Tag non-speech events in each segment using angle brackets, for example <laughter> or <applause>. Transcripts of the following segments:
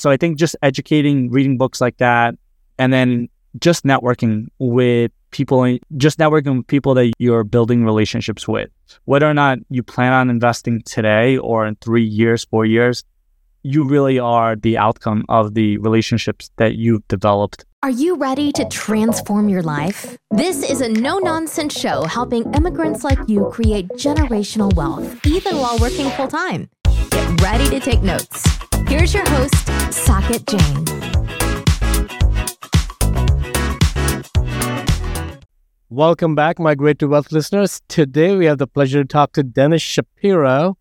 So I think just educating, reading books like that, and then just networking with people, just networking with people that you're building relationships with. Whether or not you plan on investing today or in three years, four years, you really are the outcome of the relationships that you've developed. Are you ready to transform your life? This is a no nonsense show helping immigrants like you create generational wealth, even while working full time. Get ready to take notes. Here's your host, Saket Jain. Welcome back, Migrate to Wealth listeners. Today we have the pleasure to talk to Denis Shapiro.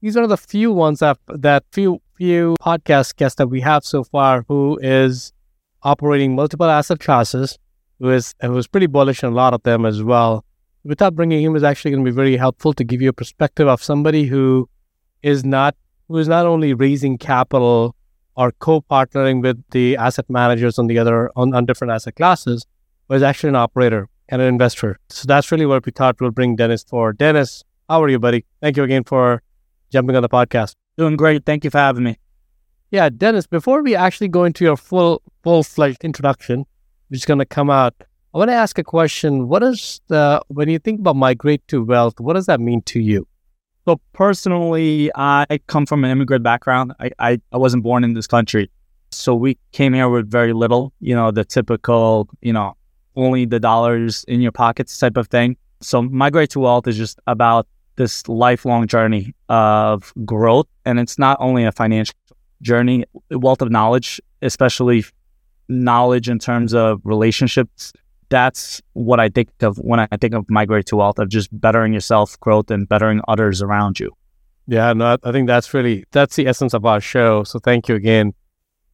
He's one of the few ones that, that few few podcast guests that we have so far who is operating multiple asset classes, who is who is pretty bullish on a lot of them as well. Without bringing him is actually going to be very helpful to give you a perspective of somebody who is not who is not only raising capital or co-partnering with the asset managers on the other on, on different asset classes, but is actually an operator and an investor. So that's really what we thought we'll bring Denis for. Denis, how are you, buddy? Thank you again for jumping on the podcast. Doing great. Thank you for having me. Yeah, Denis, before we actually go into your full full fledged introduction, which is gonna come out, I want to ask a question. What is the when you think about migrate to wealth, what does that mean to you? So personally, I come from an immigrant background. I, I, I wasn't born in this country. So we came here with very little, you know, the typical, you know, only the dollars in your pockets type of thing. So migrate to wealth is just about this lifelong journey of growth. And it's not only a financial journey, wealth of knowledge, especially knowledge in terms of relationships. That's what I think of when I think of migrate to wealth of just bettering yourself, growth, and bettering others around you. Yeah, no, I think that's really that's the essence of our show. So thank you again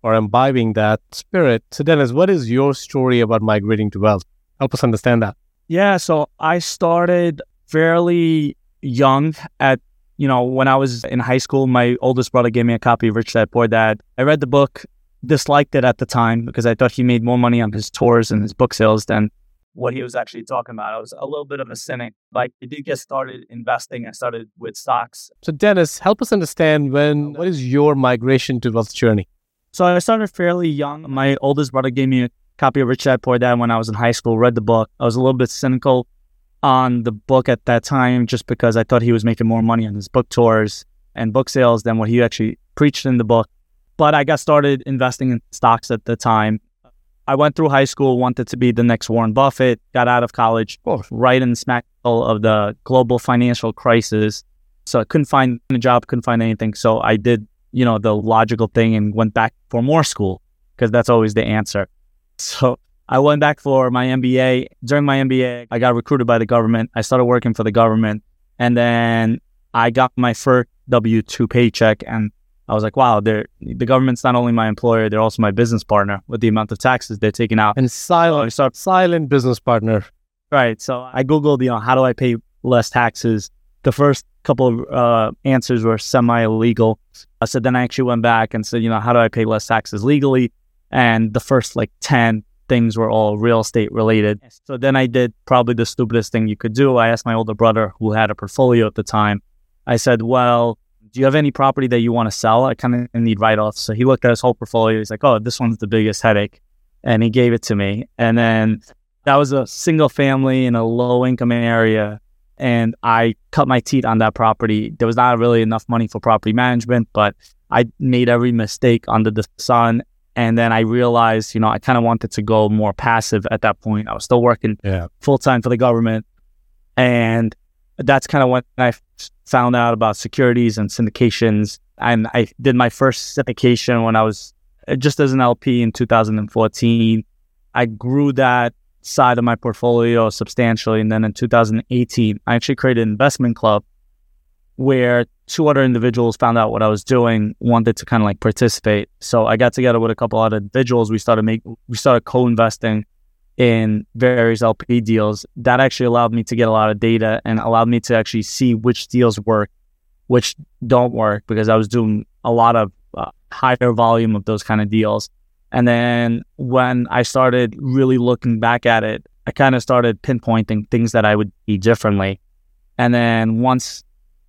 for imbibing that spirit. So Denis, what is your story about migrating to wealth? Help us understand that. Yeah, so I started fairly young at you know when i was in high school my oldest brother gave me a copy of rich dad poor dad i read the book disliked it at the time because i thought he made more money on his tours and his book sales than what he was actually talking about. I was a little bit of a cynic. Like i did get started investing. I started with stocks. So denis help us understand when what is your migration to wealth journey? So i started fairly young. My oldest brother gave me a copy of rich dad poor dad when i was in high school read the book. I was a little bit cynical on the book at that time just because I thought he was making more money on his book tours and book sales than what he actually preached in the book. But I got started investing in stocks at the time. I went through high school, wanted to be the next Warren Buffett, got out of college, right in the smack of the global financial crisis. So I couldn't find a job, couldn't find anything. So I did, you know, the logical thing and went back for more school because that's always the answer. So I went back for my MBA. During my MBA, I got recruited by the government. I started working for the government. And then I got my first W 2 paycheck. And I was like, wow, the government's not only my employer, they're also my business partner with the amount of taxes they're taking out. And silent, so silent business partner. Right. So I Googled, you know, how do I pay less taxes? The first couple of uh, answers were semi illegal. Uh, so then I actually went back and said, you know, how do I pay less taxes legally? And the first like 10 things were all real estate related. So then I did probably the stupidest thing you could do. I asked my older brother, who had a portfolio at the time, I said, Well, do you have any property that you want to sell? I kind of need write offs. So he looked at his whole portfolio. He's like, Oh, this one's the biggest headache. And he gave it to me. And then that was a single family in a low income area. And I cut my teeth on that property. There was not really enough money for property management, but I made every mistake under the sun and then I realized, you know, I kind of wanted to go more passive at that point. I was still working yeah. full time for the government. And that's kind of when I found out about securities and syndications. And I did my first syndication when I was uh, just as an LP in 2014. I grew that side of my portfolio substantially. And then in 2018, I actually created an investment club where two other individuals found out what I was doing, wanted to kind of like participate. So I got together with a couple other individuals. We started make we started co-investing in various LP deals. That actually allowed me to get a lot of data and allowed me to actually see which deals work, which don't work because I was doing a lot of uh, higher volume of those kind of deals. And then when I started really looking back at it, I kind of started pinpointing things that I would do differently. And then once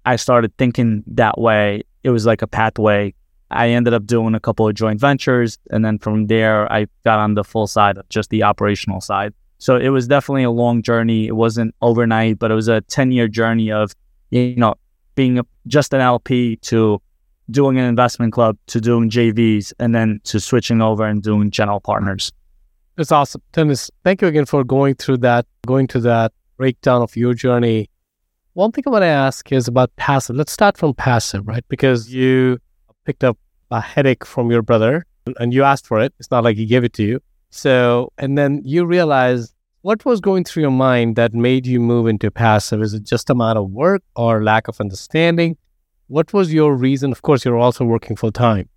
I started thinking that way, it was like a pathway. I ended up doing a couple of joint ventures. And then from there, I got on the full side of just the operational side. So it was definitely a long journey. It wasn't overnight, but it was a 10 year journey of, you know, being just an LP to doing an investment club to doing JVs and then to switching over and doing general partners. It's awesome. Denis, thank you again for going through that, going to that breakdown of your journey. One thing I want to ask is about passive. Let's start from passive, right? Because you picked up a headache from your brother and you asked for it. It's not like he gave it to you. So, and then you realize what was going through your mind that made you move into passive? Is it just amount of work or lack of understanding? What was your reason? Of course, you're also working full time.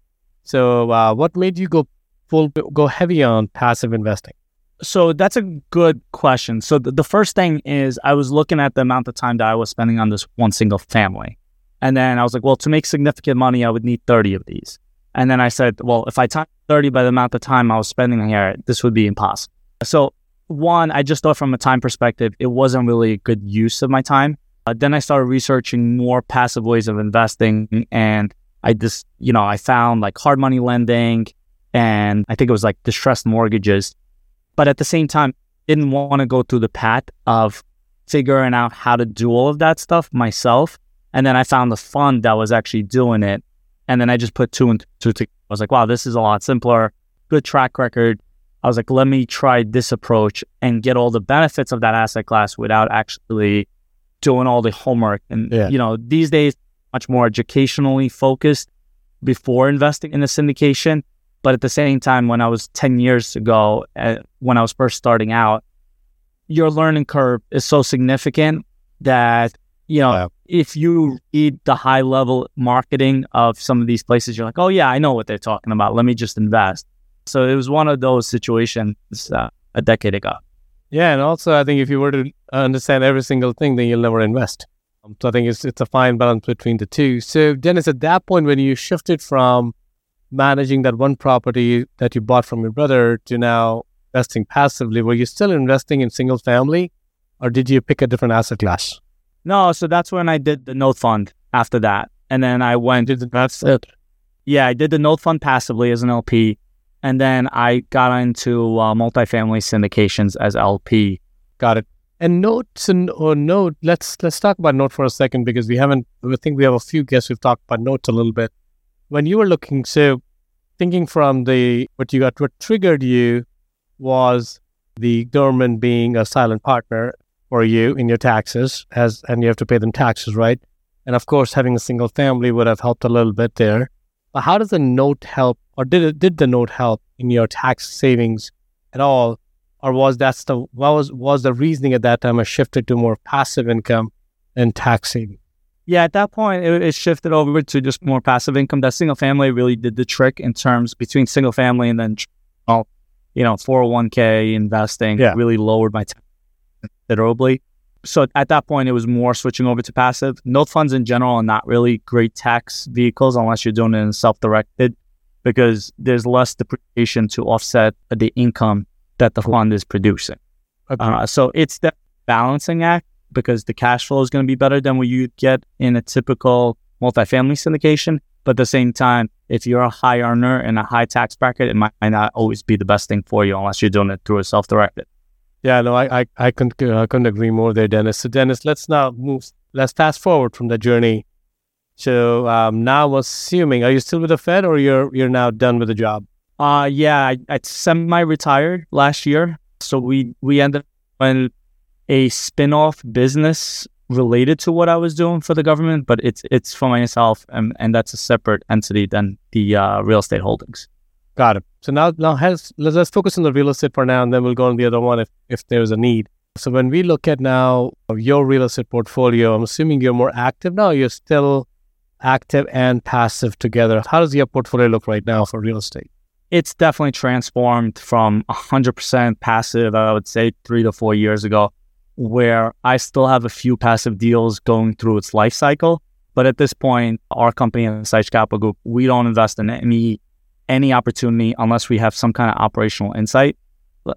So, uh, what made you go full, go heavy on passive investing? So that's a good question. So the, the first thing is I was looking at the amount of time that I was spending on this one single family. And then I was like, well, to make significant money, I would need 30 of these. And then I said, well, if I time 30 by the amount of time I was spending here, this would be impossible. So one, I just thought from a time perspective, it wasn't really a good use of my time. Uh, then I started researching more passive ways of investing. And I just, you know, I found like hard money lending and I think it was like distressed mortgages. But at the same time, didn't want to go through the path of figuring out how to do all of that stuff myself. And then I found the fund that was actually doing it. And then I just put two and two together. I was like, wow, this is a lot simpler, good track record. I was like, let me try this approach and get all the benefits of that asset class without actually doing all the homework. And, yeah. you know, these days, much more educationally focused before investing in a syndication. But at the same time, when I was 10 years ago, uh, when I was first starting out, your learning curve is so significant that, you know, yeah. If you read the high level marketing of some of these places, you're like, oh, yeah, I know what they're talking about. Let me just invest. So it was one of those situations uh, a decade ago. Yeah, and also I think if you were to understand every single thing, then you'll never invest. Um, so I think it's it's a fine balance between the two. So Denis, at that point when you shifted from managing that one property that you bought from your brother to now investing passively, were you still investing in single family, or did you pick a different asset class? No, so that's when I did the note fund after that, and then I went. Did that's it? Yeah, I did the note fund passively as an LP and then I got into uh, multifamily syndications as LP. Got it. And notes and or note, let's let's talk about note for a second because we haven't. I think we have a few guests who've talked about notes a little bit. When you were looking, so thinking from the what you got, what triggered you was the government being a silent partner for you in your taxes, as and you have to pay them taxes, right? And of course, having a single family would have helped a little bit there. But how does a note help, or did it, did the note help in your tax savings at all, or was that the what was was the reasoning at that time? I shifted to more passive income and tax saving. Yeah, at that point, it, it, shifted over to just more passive income. That single family really did the trick in terms between single family and then, you know, 401k investing yeah. really lowered my tax considerably so at that point, it was more switching over to passive. Note funds in general are not really great tax vehicles unless you're doing it in self-directed, because there's less depreciation to offset the income that the fund is producing. Okay. Uh, so it's the balancing act because the cash flow is going to be better than what you get in a typical multifamily syndication. But at the same time, if you're a high earner in a high tax bracket, it might, might not always be the best thing for you unless you're doing it through a self-directed. Yeah, no, I, I, I couldn't, uh, couldn't agree more there, Denis. So, Denis, let's now move, let's fast forward from the journey. So, um, now assuming, are you still with the Fed or you're, you're now done with the job? Uh, yeah, I, I semi-retired last year. So we, we ended up in a spin-off business related to what I was doing for the government, but it's, it's for myself and, and that's a separate entity than the, uh, real estate holdings. Got it. So now, now has, let's, let's focus on the real estate for now, and then we'll go on the other one if, if there's a need. So when we look at now your real estate portfolio, I'm assuming you're more active now. You're still active and passive together. How does your portfolio look right now for real estate? It's definitely transformed from 100% passive, I would say, three to four years ago, where I still have a few passive deals going through its life cycle. But at this point, our company, SIH Capital Group, we don't invest in any any opportunity unless we have some kind of operational insight.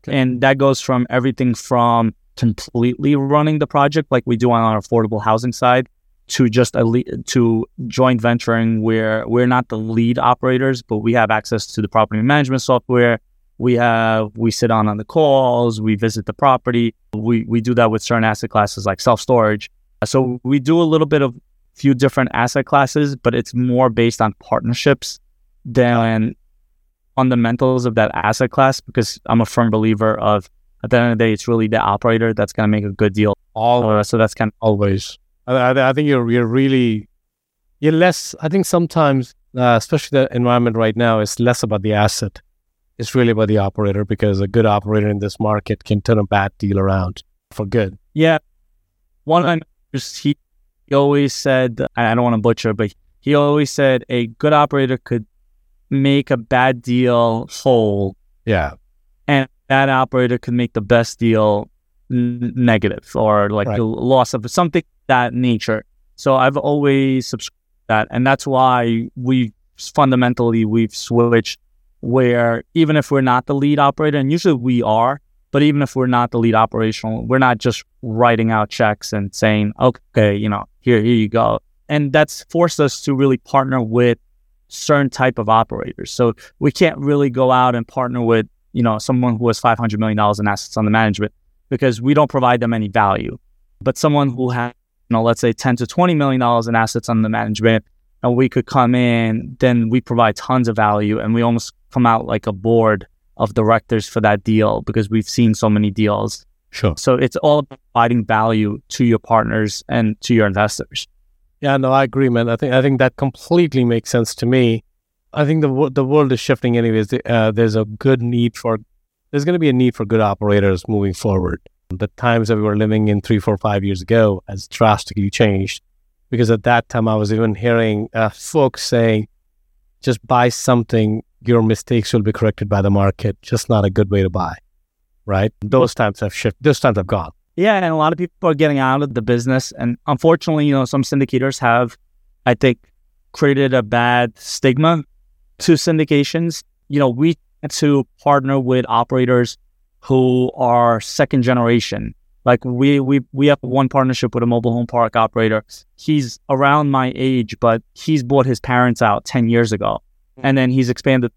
And that goes from everything from completely running the project like we do on our affordable housing side to just a le- to joint venturing where we're not the lead operators, but we have access to the property management software. We have we sit on on the calls, we visit the property. We we do that with certain asset classes like self storage. So we do a little bit of few different asset classes, but it's more based on partnerships than fundamentals of that asset class because I'm a firm believer of at the end of the day, it's really the operator that's going to make a good deal. All Uh, so that's kind of always. I, I, I think you're you're really you're less. I think sometimes, uh, especially the environment right now, is less about the asset. It's really about the operator because a good operator in this market can turn a bad deal around for good. yeah. One of my mentors, he, he always said, I don't want to butcher, but he always said a good operator could make a bad deal whole, Yeah, and that operator could make the best deal n- negative or like Right. the loss of something that nature. So I've always subscribed to that, and that's why we fundamentally we've switched where even if we're not the lead operator, and usually we are, but even if we're not the lead operational, we're not just writing out checks and saying, okay, you know, here, here you go. And that's forced us to really partner with certain type of operators. So we can't really go out and partner with, you know, someone who has $500 million in assets under management because we don't provide them any value. But someone who has, you know, let's say 10 to $20 million in assets under management, and we could come in, then we provide tons of value and we almost come out like a board of directors for that deal because we've seen so many deals. sure. So it's all about providing value to your partners and to your investors. Yeah, no, I agree, man. I think I think that completely makes sense to me. I think the the world is shifting, anyways. Uh, there's a good need for there's going to be a need for good operators moving forward. The times that we were living in three, four, five years ago has drastically changed. Because at that time, I was even hearing uh, folks saying, "Just buy something. Your mistakes will be corrected by the market. Just not a good way to buy." Right? Those times have shifted. Those times have gone. Yeah, and a lot of people are getting out of the business, and unfortunately, you know, some syndicators have, I think, created a bad stigma to syndications. You know, we tend to partner with operators who are second generation. Like we we we have one partnership with a mobile home park operator. He's around my age, but he's bought his parents out ten years ago, hmm. and then he's expanded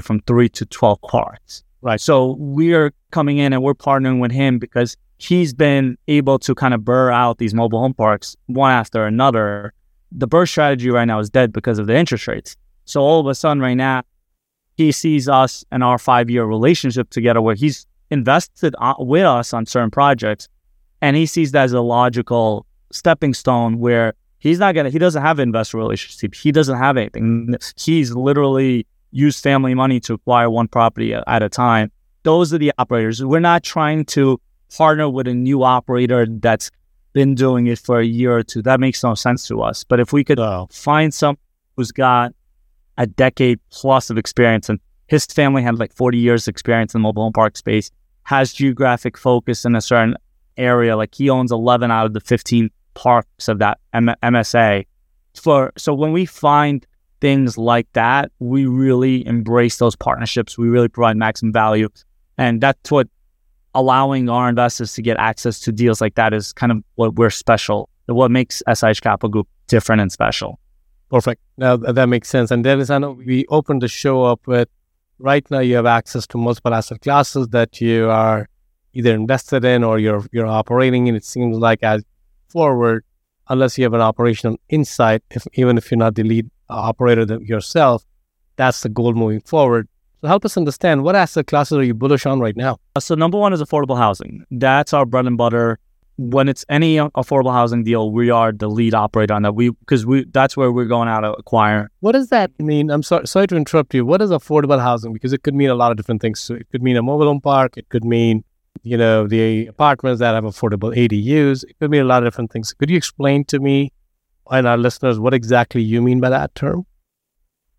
from three to twelve parks. Right. So we're coming in and we're partnering with him because he's been able to kind of BRRRR out these mobile home parks one after another. The BRRRR strategy right now is dead because of the interest rates. So all of a sudden, right now, he sees us and our five year relationship together where he's invested uh, with us on certain projects. And he sees that as a logical stepping stone where he's not going to, he doesn't have an investor relationship. He doesn't have anything. He's literally used family money to acquire one property at a time. Those are the operators. We're not trying to partner with a new operator that's been doing it for a year or two. That makes no sense to us. But if we could So find someone who's got a decade plus of experience and his family had like 40 years experience in the mobile home park space, has geographic focus in a certain area. Like he owns 11 out of the 15 parks of that M- MSA. For so when we find things like that, we really embrace those partnerships. We really provide maximum value, and that's what allowing our investors to get access to deals like that is kind of what we're special. What makes SIH Capital Group different and special. Perfect. Now that makes sense. And Denis, I know we opened the show up with right now you have access to multiple asset classes that you are either invested in or you're you're operating in. It seems like as forward, unless you have an operational insight, if even if you're not the lead operator yourself, that's the goal moving forward. So help us understand what asset classes are you bullish on right now? Uh, So number one is affordable housing. That's our bread and butter. When it's any affordable housing deal, we are the lead operator on that. We because we that's where we're going out to acquire. What does that mean? I'm sorry, sorry to interrupt you. What is affordable housing? Because it could mean a lot of different things. So it could mean a mobile home park. It could mean, you know, the apartments that have affordable ADUs. It could mean a lot of different things. Could you explain to me and our listeners what exactly you mean by that term?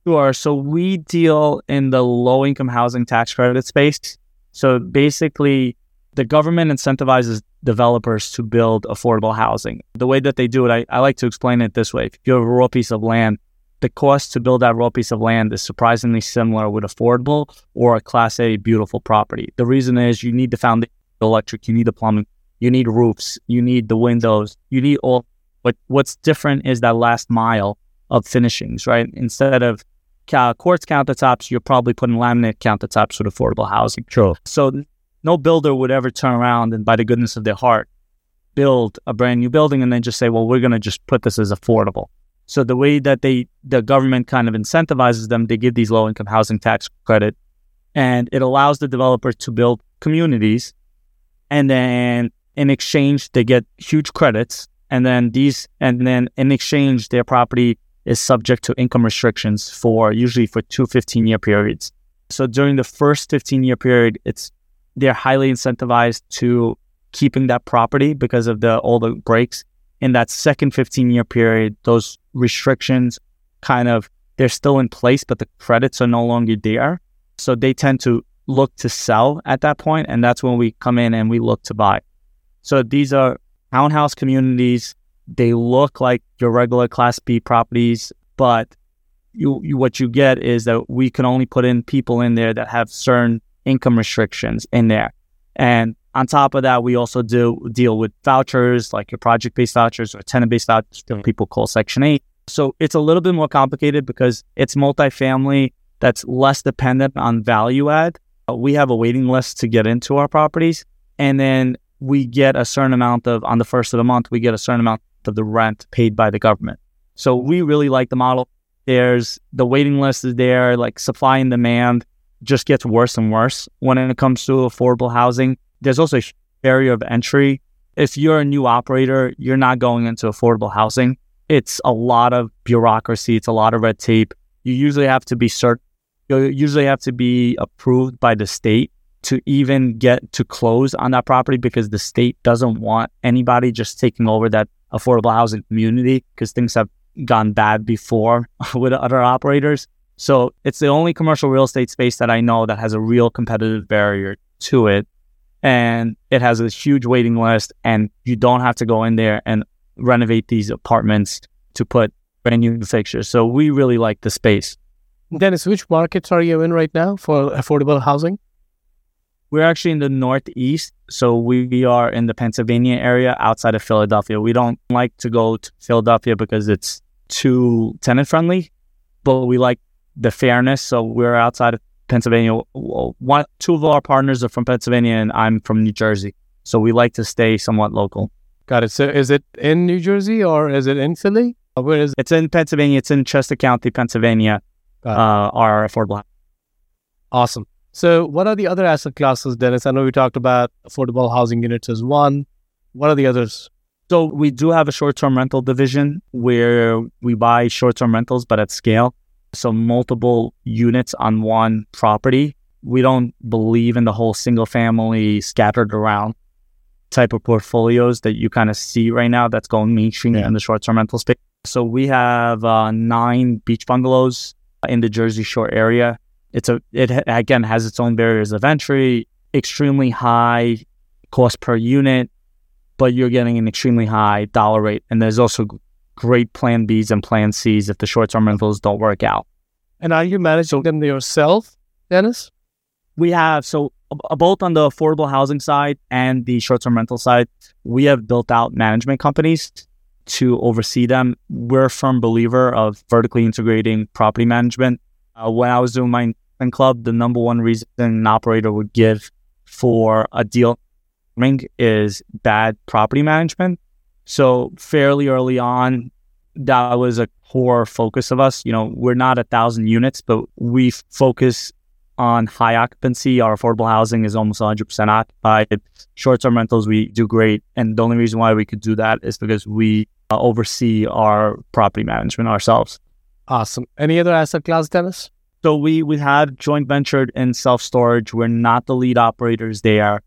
Sure. So we deal in the low income housing tax credit space. So basically, the government incentivizes developers to build affordable housing. The way that they do it, I, I like to explain it this way. If you have a raw piece of land, the cost to build that raw piece of land is surprisingly similar with affordable or a class A beautiful property. The reason is you need the foundation, the electric, you need the plumbing, you need roofs, you need the windows, you need all But what's different is that last mile of finishings, right? Instead of quartz countertops, you're probably putting laminate countertops with affordable housing. Sure. So no builder would ever turn around and, by the goodness of their heart, build a brand new building and then just say, well, we're going to just put this as affordable. So the way that they, the government kind of incentivizes them, they give these low income housing tax credit and it allows the developer to build communities. And then in exchange, they get huge credits. And then these, and then in exchange, their property is subject to income restrictions for usually for two 15 year periods. So during the first 15 year period, it's, they're highly incentivized to keeping that property because of the all the breaks. In that second 15 year period, those restrictions kind of they're still in place, but the credits are no longer there. So they tend to look to sell at that point, and that's when we come in and we look to buy. So these are townhouse communities. They look like your regular Class B properties, but you, you, what you get is that we can only put in people in there that have certain income restrictions in there. And on top of that, we also do deal with vouchers like your project based vouchers or tenant based vouchers that mm-hmm. people call Section 8. So it's a little bit more complicated because it's multifamily that's less dependent on value add. We have a waiting list to get into our properties. And then we get a certain amount of, on the first of the month, we get a certain amount of the rent paid by the government. So we really like the model. There's the waiting list is there, like supply and demand just gets worse and worse when it comes to affordable housing. There's also a barrier of entry. If you're a new operator, you're not going into affordable housing. It's a lot of bureaucracy. It's a lot of red tape. You usually have to be cert. You usually have to be approved by the state to even get to close on that property because the state doesn't want anybody just taking over that affordable housing community because things have gone bad before <laughs> with other operators. So it's the only commercial real estate space that I know that has a real competitive barrier to it and it has a huge waiting list and you don't have to go in there and renovate these apartments to put brand new fixtures. So we really like the space. Denis, which markets are you in right now for affordable housing? We're actually in the Northeast. So we are in the Pennsylvania area outside of Philadelphia. We don't like to go to Philadelphia because it's too tenant friendly, but we like the fairness. So we're outside of Pennsylvania. One, two of our partners are from Pennsylvania, and I'm from New Jersey. So we like to stay somewhat local. Got it. So is it in New Jersey or is it in Philly? Where is it? It's in Pennsylvania. It's in Chester County, Pennsylvania. Uh, our affordable. Awesome. So what are the other asset classes, Denis? I know we talked about affordable housing units as one. What are the others? So we do have a short-term rental division where we buy short-term rentals, but at scale so multiple units on one property. We don't believe in the whole single family scattered around type of portfolios that you kind of see right now that's going mainstream yeah. in the short term rental space. So we have uh, nine beach bungalows in the Jersey Shore area. It's a it again has its own barriers of entry, extremely high cost per unit, but you're getting an extremely high dollar rate. And there's also great plan Bs and plan Cs if the short term rentals don't work out. And are you managing them yourself, Denis? We have. So, uh, both on the affordable housing side and the short term rental side, we have built out management companies to oversee them. We're a firm believer of vertically integrating property management. Uh, when I was doing my club, the number one reason an operator would give for a deal is bad property management. So fairly early on, that was a core focus of us. You know, we're not a thousand units, but we focus on high occupancy. Our affordable housing is almost 100% occupied. Short term rentals, we do great. And the only reason why we could do that is because we uh, oversee our property management ourselves. Awesome. Any other asset class, Denis? So we, we have joint ventured in self storage. We're not the lead operators there.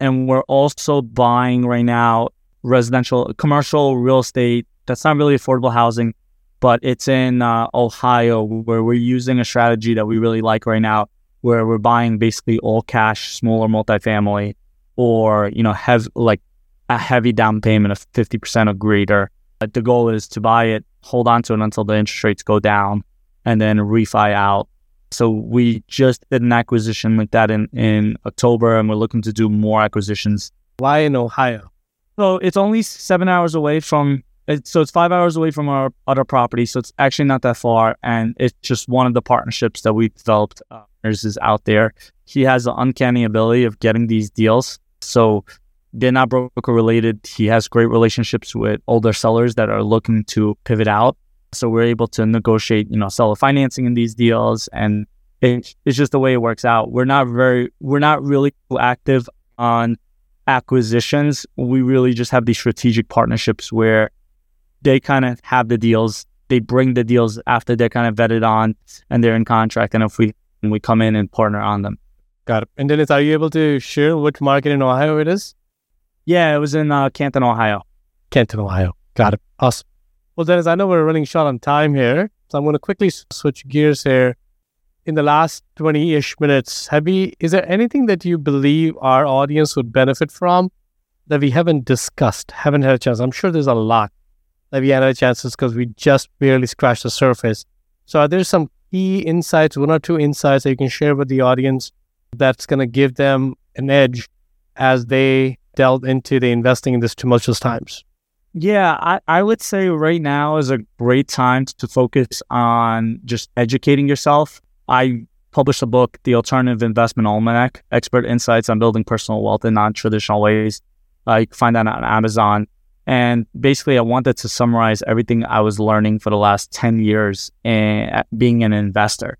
And we're also buying right now residential, commercial real estate. That's not really affordable housing, but it's in uh, Ohio where we're using a strategy that we really like right now, where we're buying basically all cash, smaller multifamily, or you know, have like a heavy down payment of fifty percent or greater. But the goal is to buy it, hold on to it until the interest rates go down, and then refi out. So we just did an acquisition like that in in October, and we're looking to do more acquisitions. Why in Ohio? So it's only seven hours away from It, so it's five hours away from our other property. So it's actually not that far. And it's just one of the partnerships that we developed. Uh, is out there. He has the uncanny ability of getting these deals. So they're not broker related. He has great relationships with older sellers that are looking to pivot out. So we're able to negotiate, you know, seller financing in these deals. And it, it's just the way it works out. We're not very, we're not really active on acquisitions. We really just have these strategic partnerships where they kind of have the deals. They bring the deals after they're kind of vetted on and they're in contract. And if we we come in and partner on them. Got it. And Denis, are you able to share which market in Ohio it is? Yeah, it was in uh, Canton, Ohio. Canton, Ohio. Got it. Awesome. Well, Denis, I know we're running short on time here, so I'm going to quickly switch gears here. In the last 20 ish minutes, have is there anything that you believe our audience would benefit from that we haven't discussed, haven't had a chance? I'm sure there's a lot that we haven't had chances because we just barely scratched the surface. So, are there some key insights, one or two insights that you can share with the audience that's going to give them an edge as they delve into the investing in this tumultuous times? Yeah, I, I would say right now is a great time to focus on just educating yourself. I published a book, The Alternative Investment Almanac Expert Insights on Building Personal Wealth in Non Traditional Ways. Uh, you can find that on Amazon. And basically, I wanted to summarize everything I was learning for the last 10 years and being an investor.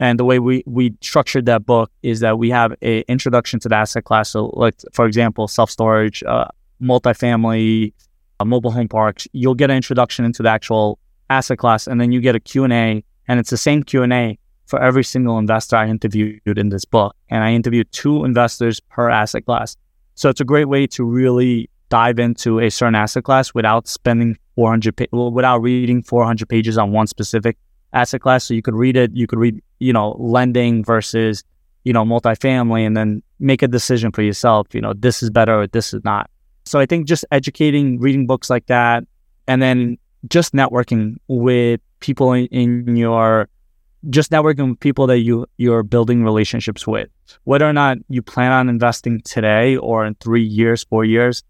And the way we, we structured that book is that we have an introduction to the asset class. So, like, for example, self storage, uh, multifamily, Uh, mobile home parks. You'll get an introduction into the actual asset class, and then you get a Q&A, and it's the same Q&A for every single investor I interviewed in this book. And I interviewed two investors per asset class. So it's a great way to really dive into a certain asset class without spending 400 pa- without reading 400 pages on one specific asset class so you could read it you could read you know lending versus you know multifamily and then make a decision for yourself you know this is better or this is not so i think just educating reading books like that and then just networking with people in, in your just networking with people that you you're building relationships with whether or not you plan on investing today or in 3 years 4 years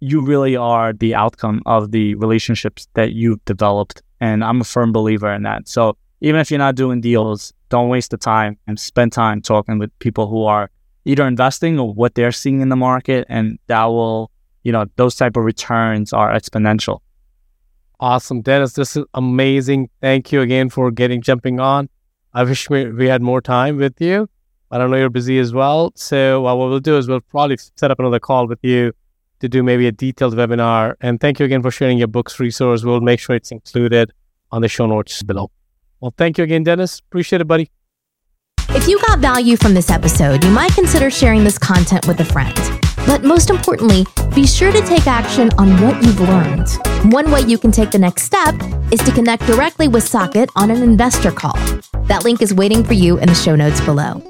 you really are the outcome of the relationships that you've developed. And I'm a firm believer in that. So even if you're not doing deals, don't waste the time and spend time talking with people who are either investing or what they're seeing in the market. And that will, you know, those type of returns are exponential. Awesome. Denis, this is amazing. Thank you again for getting jumping on. I wish we, we had more time with you. But I don't know you're busy as well. So what we'll do is we'll probably set up another call with you to do maybe a detailed webinar. And thank you again for sharing your books resource. We'll make sure it's included on the show notes below. Well, thank you again, Denis. Appreciate it, buddy. If you got value from this episode, you might consider sharing this content with a friend. But most importantly, be sure to take action on what you've learned. One way you can take the next step is to connect directly with Saket on an investor call. That link is waiting for you in the show notes below.